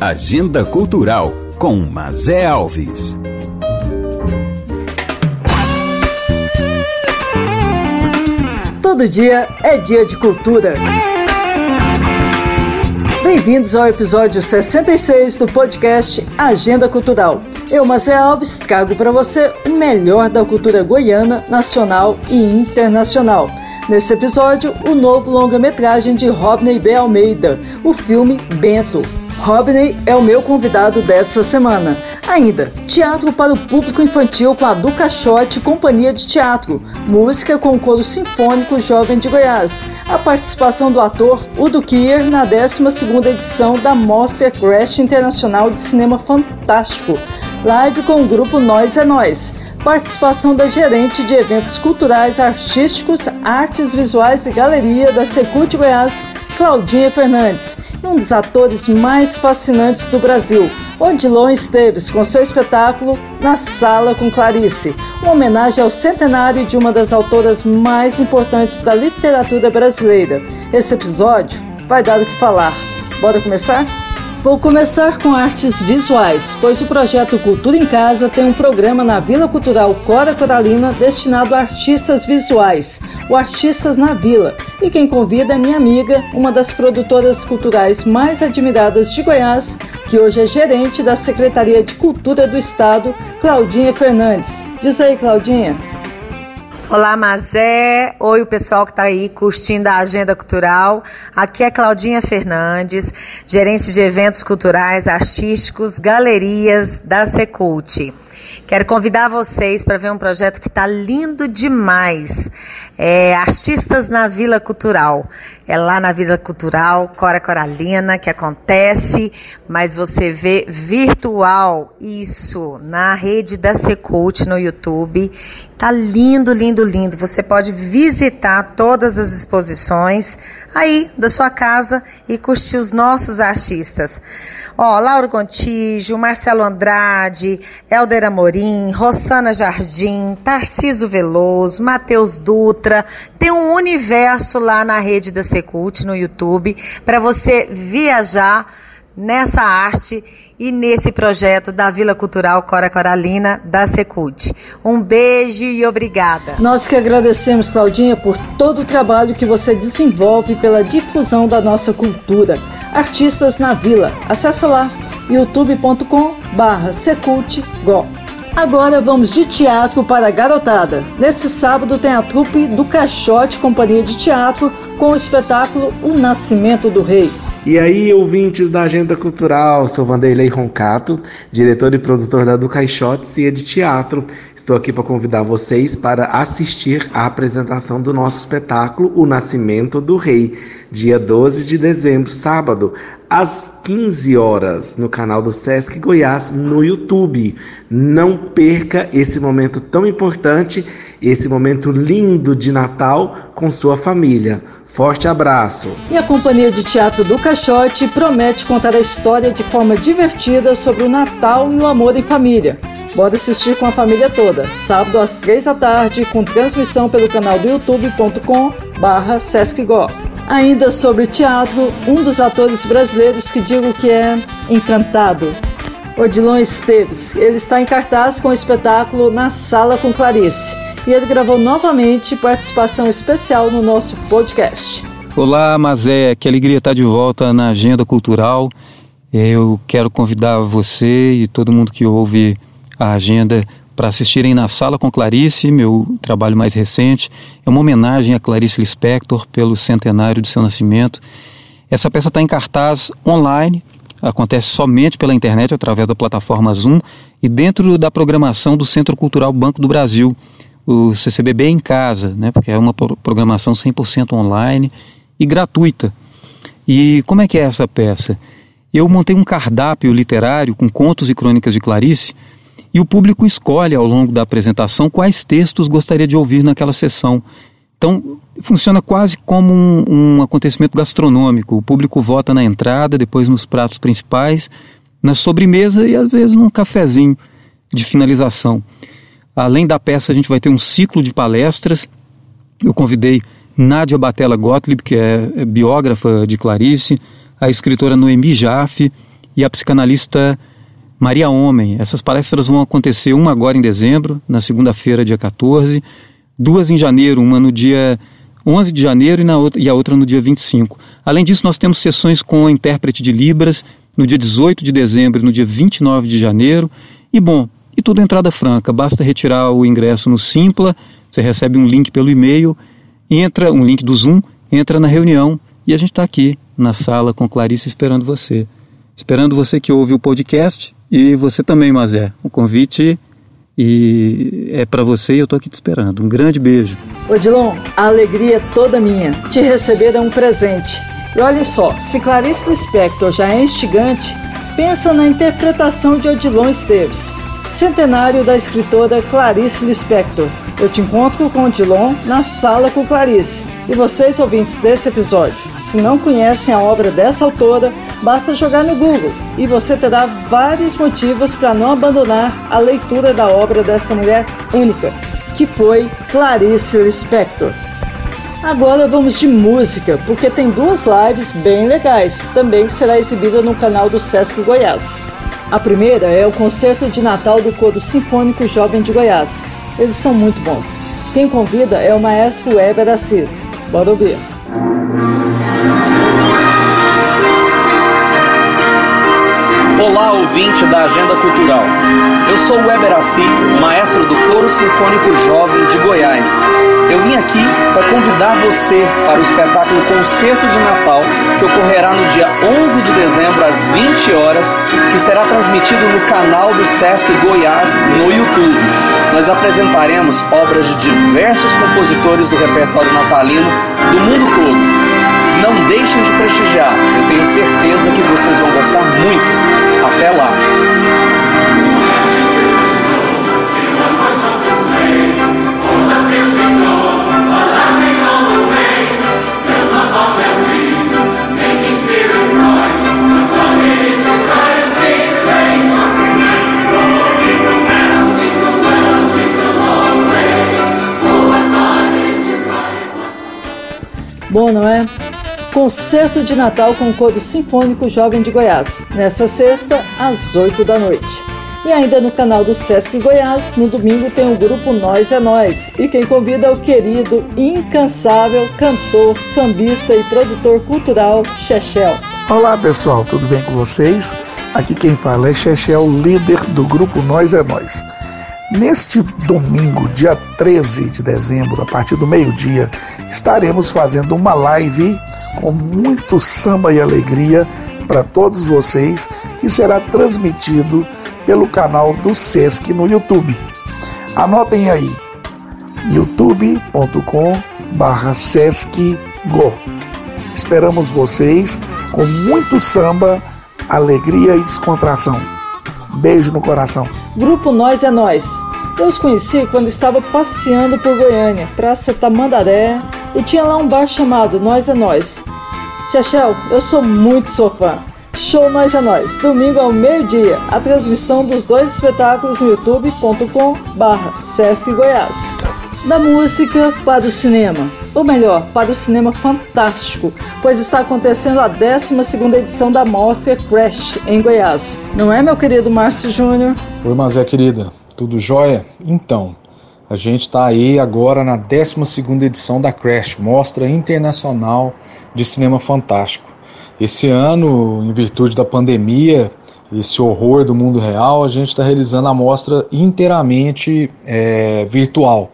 Agenda Cultural com Mazé Alves. Todo dia é dia de cultura. Bem-vindos ao episódio 66 do podcast Agenda Cultural. Eu, Mazé Alves, trago para você o melhor da cultura goiana, nacional e internacional. Nesse episódio, o novo longa-metragem de Rodney B. Almeida, o filme Bento. Rodney é o meu convidado dessa semana. Ainda, teatro para o público infantil com a Du Caixote Companhia de Teatro, música com o coro sinfônico Jovem de Goiás, a participação do ator Udo Kier na 12ª edição da Mostra Crash Internacional de Cinema Fantástico, live com o grupo Nós é Nós, participação da gerente de eventos culturais, artísticos, artes visuais e galeria da Secult Goiás, Claudinha Fernandes, um dos atores mais fascinantes do Brasil, Odilon Esteves, com seu espetáculo Na Sala com Clarice, uma homenagem ao centenário de uma das autoras mais importantes da literatura brasileira. Esse episódio vai dar o que falar. Bora começar? Vou começar com artes visuais, pois o projeto Cultura em Casa tem um programa na Vila Cultural Cora Coralina destinado a artistas visuais, o Artistas na Vila. E quem convida é minha amiga, uma das produtoras culturais mais admiradas de Goiás, que hoje é gerente da Secretaria de Cultura do Estado, Claudinha Fernandes. Diz aí, Claudinha. Olá, Mazé. Oi, o pessoal que está aí curtindo a agenda cultural. Aqui é Claudinha Fernandes, gerente de eventos culturais, artísticos, galerias da Secult. Quero convidar vocês para ver um projeto que está lindo demais. É Artistas na Vila Cultural. É lá na Vila Cultural Cora Coralina que acontece, mas você vê virtual isso na rede da Secult no YouTube. Tá lindo, lindo, lindo. Você pode visitar todas as exposições aí da sua casa e curtir os nossos artistas. Ó, Lauro Gontijo, Marcelo Andrade, Helder Amorim, Rossana Jardim, Tarciso Veloso, Matheus Dutra. Tem um universo lá na rede da Secult no YouTube para você viajar nessa arte e nesse projeto da Vila Cultural Cora Coralina da Secult. Um beijo e obrigada. Nós que agradecemos, Claudinha, por todo o trabalho que você desenvolve pela difusão da nossa cultura. Artistas na Vila. Acesse lá youtube.com barra secultgo. Agora vamos de teatro para a garotada. Nesse sábado tem a trupe do Caixote Companhia de Teatro com o espetáculo O Nascimento do Rei. E aí, ouvintes da Agenda Cultural, sou Vanderlei Roncato, diretor e produtor da Do Caixotes e de teatro. Estou aqui para convidar vocês para assistir à apresentação do nosso espetáculo O Nascimento do Rei, dia 12 de dezembro, sábado, às 15 horas, no canal do Sesc Goiás no YouTube. Não perca esse momento tão importante, esse momento lindo de Natal com sua família. Forte abraço! E a Companhia de Teatro do Caixote promete contar a história de forma divertida sobre o Natal e o amor em família. Bora assistir com a família toda, sábado às três da tarde, com transmissão pelo canal do youtube.com barra. Ainda sobre teatro, um dos atores brasileiros que digo que é encantado. Odilon Esteves. Ele está em cartaz com o espetáculo Na Sala com Clarice e ele gravou novamente participação especial no nosso podcast. Olá, Mazé, que alegria estar de volta na Agenda Cultural. Eu quero convidar você e todo mundo que ouve a agenda para assistirem na Sala com Clarice, meu trabalho mais recente. É uma homenagem a Clarice Lispector pelo centenário do seu nascimento. Essa peça está em cartaz online, acontece somente pela internet através da plataforma Zoom e dentro da programação do Centro Cultural Banco do Brasil o CCBB em casa, né, porque é uma programação 100% online e gratuita. E como é que é essa peça? Eu montei um cardápio literário com contos e crônicas de Clarice e o público escolhe ao longo da apresentação quais textos gostaria de ouvir naquela sessão. Então, funciona quase como um, um acontecimento gastronômico. O público vota na entrada, depois nos pratos principais, na sobremesa e às vezes num cafezinho de finalização. Além da peça, a gente vai ter um ciclo de palestras. Eu convidei Nádia Batella Gottlieb, que é, é biógrafa de Clarice, a escritora Noemi Jaffe e a psicanalista Maria Homem. Essas palestras vão acontecer uma agora em dezembro, na segunda-feira, dia 14, duas em janeiro, uma no dia 11 de janeiro e, na outra, e a outra no dia 25. Além disso, nós temos sessões com intérprete de Libras no dia 18 de dezembro e no dia 29 de janeiro. E bom, e tudo entrada franca, basta retirar o ingresso no Simpla, você recebe um link pelo e-mail, entra, um link do Zoom, entra na reunião e a gente está aqui na sala com Clarice esperando você. Esperando você que ouve o podcast e você também, Mazé. O convite e é para você e eu tô aqui te esperando. Um grande beijo. Odilon, a alegria é toda minha. Te receber é um presente. E olha só, se Clarice Lispector já é instigante, pensa na interpretação de Odilon Esteves. Centenário da escritora Clarice Lispector. Eu te encontro com Odilon na sala com Clarice. E vocês, ouvintes desse episódio, se não conhecem a obra dessa autora, basta jogar no Google e você terá vários motivos para não abandonar a leitura da obra dessa mulher única, que foi Clarice Lispector. Agora vamos de música, porque tem duas lives bem legais, também que será exibida no canal do Sesc Goiás. A primeira é o concerto de Natal do Coro Sinfônico Jovem de Goiás. Eles são muito bons. Quem convida é o maestro Weber Assis. Bora ouvir. Olá, ouvinte da Agenda Cultural. Eu sou o Weber Assis, maestro do Coro Sinfônico Jovem de Goiás. Eu vim aqui para convidar você para o espetáculo Concerto de Natal, que ocorrerá no dia 11 de dezembro, às 20 horas, que será transmitido no canal do Sesc Goiás no YouTube. Nós apresentaremos obras de diversos compositores do repertório natalino do mundo todo. Não deixem de prestigiar, eu tenho certeza que vocês vão gostar muito. Até lá! Bom, não é? Concerto de Natal com o Coro Sinfônico Jovem de Goiás, nessa sexta, às 8 da noite. E ainda no canal do Sesc Goiás, no domingo tem o grupo Nós é Nós. E quem convida é o querido, incansável cantor, sambista e produtor cultural, Chechel. Olá pessoal, tudo bem com vocês? Aqui quem fala é Chechel, líder do grupo Nós é Nós. Neste domingo, dia 13 de dezembro, a partir do meio-dia, estaremos fazendo uma live com muito samba e alegria para todos vocês, que será transmitido pelo canal do Sesc no YouTube. Anotem aí, youtube.com/sescgo. Esperamos vocês com muito samba, alegria e descontração. Beijo no coração. Grupo Nós é Nós. Eu os conheci quando estava passeando por Goiânia, Praça Tamandaré, e tinha lá um bar chamado Nós é Nós. Chachel, eu sou muito sua fã. Show Nós é Nós, domingo ao meio-dia, a transmissão dos dois espetáculos no youtube.com barra Sesc Goiás. Da música para o cinema, ou melhor, para o cinema fantástico, pois está acontecendo a 12ª edição da Mostra Crash em Goiás. Não é, meu querido Márcio Júnior? Oi, Mazé, querida. Tudo jóia? Então, a gente está aí agora na 12ª edição da Crash, Mostra Internacional de Cinema Fantástico. Esse ano, em virtude da pandemia, esse horror do mundo real, a gente está realizando a mostra inteiramente é, virtual.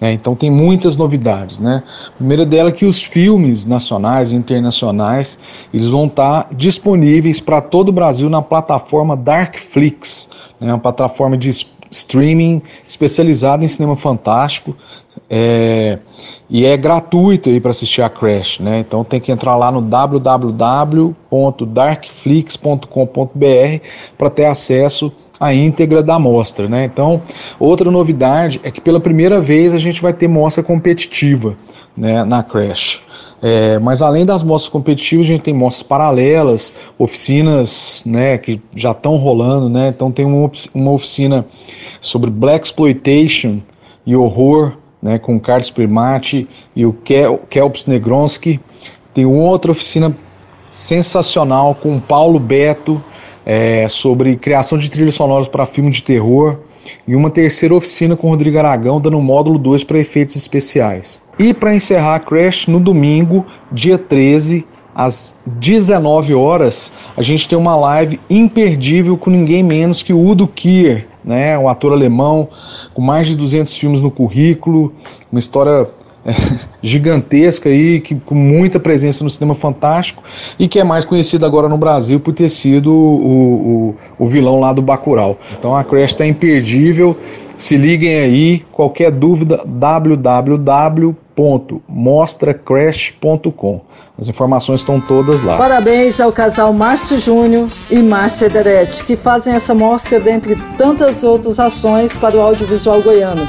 Né? Então tem muitas novidades. Né? A primeira dela é que os filmes nacionais e internacionais eles vão estar disponíveis para todo o Brasil na plataforma Darkflix, né? uma plataforma de streaming especializada em cinema fantástico. É, e é gratuito aí para assistir a Crash, né? Então tem que entrar lá no www.darkflix.com.br para ter acesso à íntegra da mostra, né? Então, outra novidade é que pela primeira vez a gente vai ter mostra competitiva, né, na Crash. É, mas além das mostras competitivas, a gente tem mostras paralelas, oficinas né, que já estão rolando. Né? Então tem uma oficina sobre Black Exploitation e horror né, com o Carlos Primati e o Kel, Kelps Negronski. Tem outra oficina sensacional com o Paulo Beto é, sobre criação de trilhas sonoras para filme de terror e uma terceira oficina com Rodrigo Aragão, dando módulo 2 para efeitos especiais. E para encerrar a Crash, no domingo, dia 13, às 19 horas, a gente tem uma live imperdível com ninguém menos que o Udo Kier, né, um ator alemão com mais de 200 filmes no currículo, uma história gigantesca aí, que, com muita presença no cinema fantástico e que é mais conhecido agora no Brasil por ter sido o, o, o vilão lá do Bacurau. Então a Crash está imperdível. Se liguem aí, qualquer dúvida, www.mostracrash.com. As informações estão todas lá. Parabéns ao casal Márcio Júnior e Márcia Derete, que fazem essa mostra dentre tantas outras ações para o audiovisual goiano.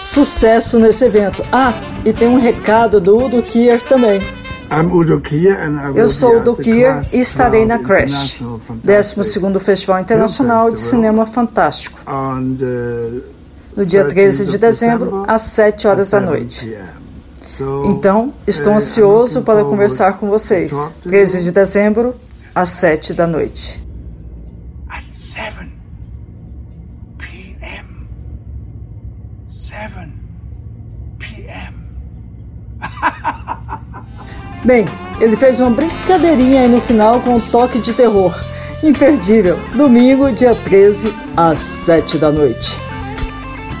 Sucesso nesse evento. Ah, e tem um recado do Udo Kier também. Eu sou o Udo Kier e estarei na Crash, 12º Festival Internacional de Cinema Fantástico, no dia 13 de dezembro, às 7 horas da noite. Então, estou ansioso para conversar com vocês. 13 de dezembro, às 7 da noite. Bem, ele fez uma brincadeirinha aí no final com um toque de terror. Imperdível, domingo, dia 13, às 7 da noite.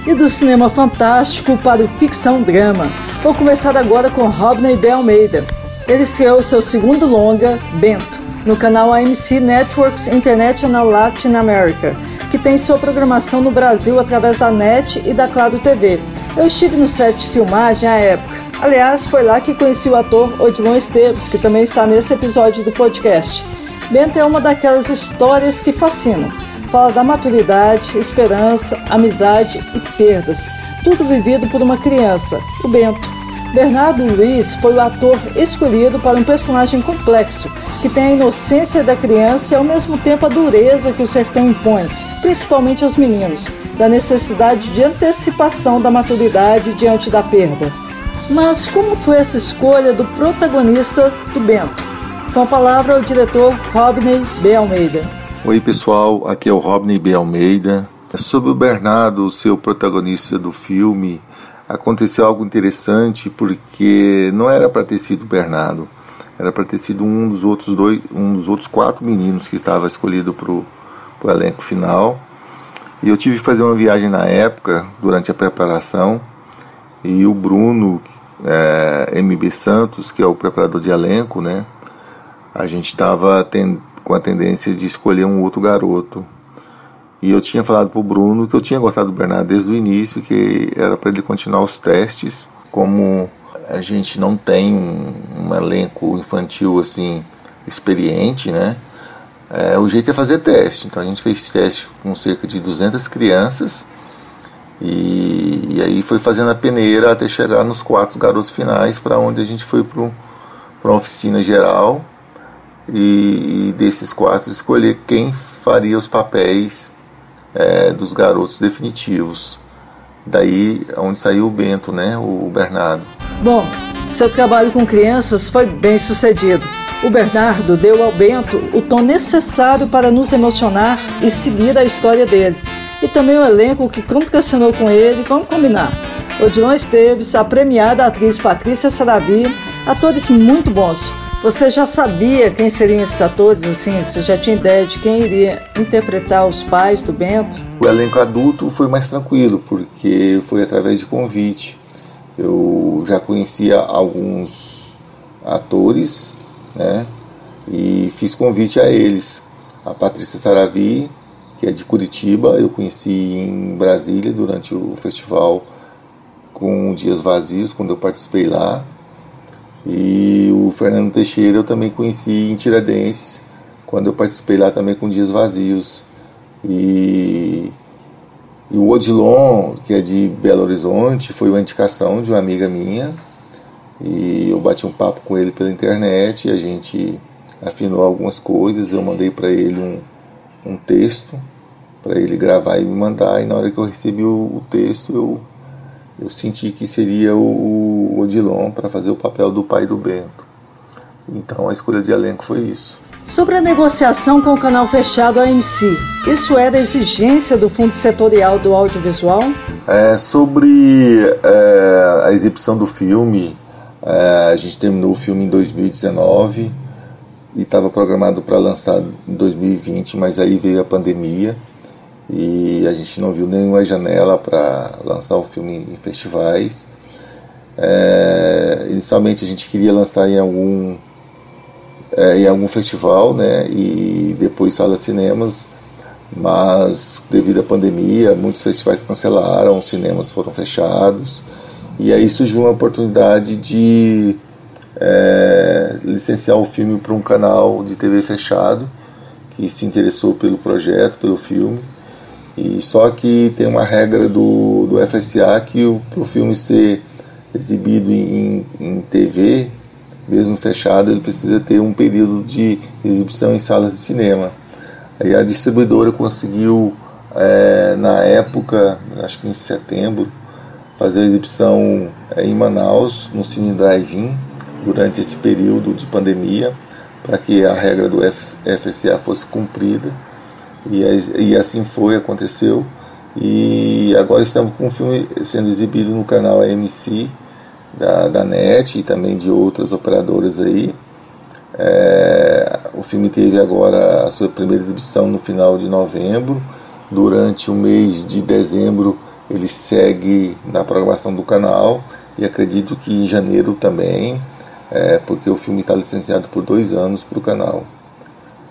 E do cinema fantástico para o ficção drama. Vou começar agora com Rodney B. Almeida. Ele estreou seu segundo longa, Bento, no canal AMC Networks International Latin America, que tem sua programação no Brasil através da NET e da Claro TV. Eu estive no set de filmagem à época Aliás, foi lá que conheci o ator Odilon Esteves, que também está nesse episódio do podcast. Bento é uma daquelas histórias que fascinam. Fala da maturidade, esperança, amizade e perdas. Tudo vivido por uma criança, o Bento. Bernardo Luiz foi o ator escolhido para um personagem complexo, que tem a inocência da criança e ao mesmo tempo a dureza que o sertão impõe, principalmente aos meninos, da necessidade de antecipação da maturidade diante da perda. Mas como foi essa escolha do protagonista do Bento? Com a palavra o diretor Robney B. Almeida. Oi pessoal, aqui é o Robney B. Almeida. Sobre o Bernardo, o seu protagonista do filme, aconteceu algo interessante porque não era para ter sido o Bernardo, era para ter sido um dos outros dois, um dos outros quatro meninos que estava escolhido para o elenco final. E eu tive que fazer uma viagem na época, durante a preparação, e o Bruno, é, MB Santos, que é o preparador de elenco, né? A gente estava com a tendência de escolher um outro garoto. E eu tinha falado pro Bruno que eu tinha gostado do Bernardo desde o início, que era para ele continuar os testes. Como a gente não tem um, um elenco infantil assim experiente, né? É, o jeito é fazer teste. Então a gente fez teste com cerca de 200 crianças e, e, aí foi fazendo a peneira até chegar nos quatro garotos finais, para onde a gente foi para uma oficina geral e, e, desses quatro escolher quem faria os papéis é, dos garotos definitivos. Daí onde saiu o Bento, né, o Bernardo. Bom, seu trabalho com crianças foi bem sucedido. O Bernardo deu ao Bento o tom necessário para nos emocionar e seguir a história dele e também o elenco que contracenou com ele, vamos combinar. Odilon Esteves, a premiada atriz Patrícia Saravi, atores muito bons. Você já sabia quem seriam esses atores, assim? Você já tinha ideia de quem iria interpretar os pais do Bento? O elenco adulto foi mais tranquilo, porque foi através de convite. Eu já conhecia alguns atores, né? E fiz convite a eles. A Patrícia Saravi, que é de Curitiba. Eu conheci em Brasília durante o festival com Dias Vazios, quando eu participei lá. E o Fernando Teixeira eu também conheci em Tiradentes, quando eu participei lá também com Dias Vazios. E, e o Odilon, que é de Belo Horizonte, foi uma indicação de uma amiga minha. E eu bati um papo com ele pela internet, a gente afinou algumas coisas, eu mandei para ele um, um texto para ele gravar e me mandar. E na hora que eu recebi o, o texto, eu, eu senti que seria o, o Odilon para fazer o papel do pai do Bento. Então a escolha de elenco foi isso. Sobre a negociação com o canal fechado AMC, isso era exigência do Fundo Setorial do Audiovisual? É, sobre é, a exibição do filme, é, a gente terminou o filme em 2019 e estava programado para lançar em 2020, mas aí veio a pandemia e a gente não viu nenhuma janela para lançar o filme em festivais. É, inicialmente a gente queria lançar em algum é, em algum festival, né, e depois salas cinemas, mas devido à pandemia, muitos festivais cancelaram, os cinemas foram fechados, e aí surgiu uma oportunidade de é, licenciar o filme para um canal de TV fechado, que se interessou pelo projeto, pelo filme, e só que tem uma regra do, do FSA que para o filme ser exibido em, em TV mesmo fechado, ele precisa ter um período de exibição em salas de cinema. Aí a distribuidora conseguiu, é, na época, acho que em setembro, fazer a exibição é, em Manaus, no Cine Drive-In, durante esse período de pandemia, para que a regra do FCA fosse cumprida. E, e assim foi, aconteceu. E agora estamos com o filme sendo exibido no canal AMC da, da NET e também de outras operadoras aí. É, o filme teve agora a sua primeira exibição no final de novembro. Durante o mês de dezembro ele segue na programação do canal e acredito que em janeiro também, é, porque o filme está licenciado por dois anos para o canal.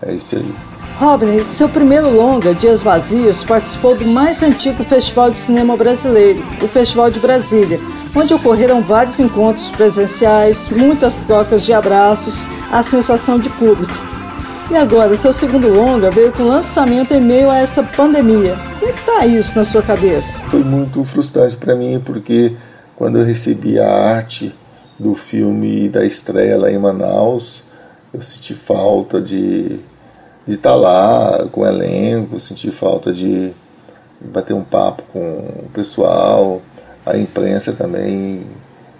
É isso aí. Robin, seu primeiro longa, Dias Vazios, participou do mais antigo festival de cinema brasileiro, o Festival de Brasília, onde ocorreram vários encontros presenciais, muitas trocas de abraços, a sensação de público. E agora, seu segundo longa veio com lançamento em meio a essa pandemia. Como é que tá isso na sua cabeça? Foi muito frustrante para mim, porque quando eu recebi a arte do filme da estreia lá em Manaus, eu senti falta de de estar tá lá com o elenco, senti falta de bater um papo com o pessoal, a imprensa também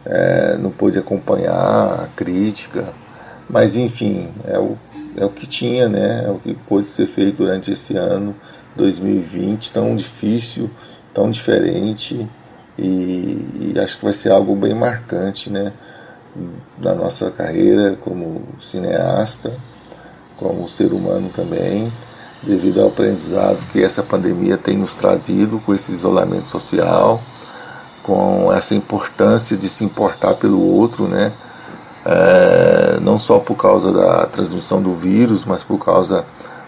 é, não pôde acompanhar a crítica, mas enfim, é o, é o que tinha, né? É o que pôde ser feito durante esse ano 2020, tão difícil, tão diferente, e, e acho que vai ser algo bem marcante, né? Da nossa carreira como cineasta como ser humano também, devido ao aprendizado que essa pandemia tem nos trazido com esse isolamento social, com essa importância de se importar pelo outro, né? É, não só por causa da transmissão do vírus, mas por causa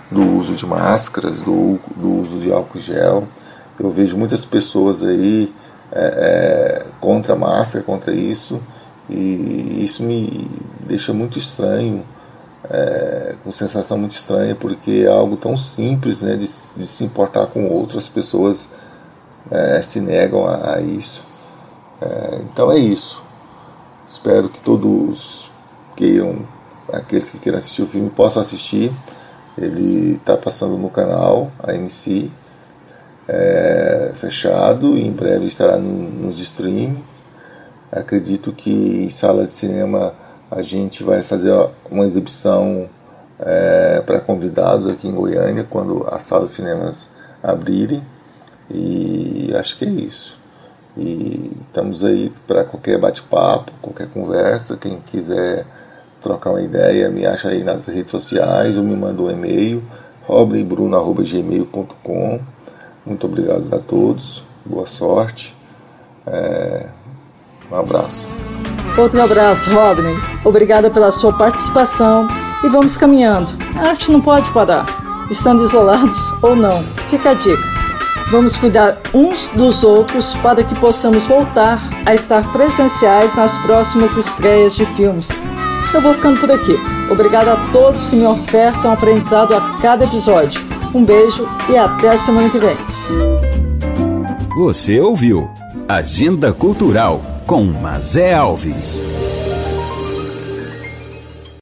do uso de máscaras, do, do uso de álcool gel. Eu vejo muitas pessoas aí é, é, contra a máscara, contra isso, e isso me deixa muito estranho é, com sensação muito estranha, porque é algo tão simples né, de, de se importar com outras pessoas é, se negam a, a isso. É, então é isso. Espero que todos queiram, aqueles que queiram assistir o filme, possam assistir. Ele está passando no canal AMC, é, fechado, e em breve estará no, nos streams. Acredito que em sala de cinema a gente vai fazer uma exibição é, para convidados aqui em Goiânia quando as salas de cinemas abrirem. E acho que é isso. E estamos aí para qualquer bate-papo, qualquer conversa. Quem quiser trocar uma ideia, me acha aí nas redes sociais ou me manda um e-mail, robinbruno.gmail.com. Muito obrigado a todos, boa sorte, é, um abraço. Outro abraço, Rodney. Obrigada pela sua participação e vamos caminhando. A arte não pode parar, estando isolados ou não. Fica a dica. Vamos cuidar uns dos outros para que possamos voltar a estar presenciais nas próximas estreias de filmes. Eu vou ficando por aqui. Obrigado a todos que me ofertam aprendizado a cada episódio. Um beijo e até a semana que vem. Você ouviu Agenda Cultural com Mazé Alves.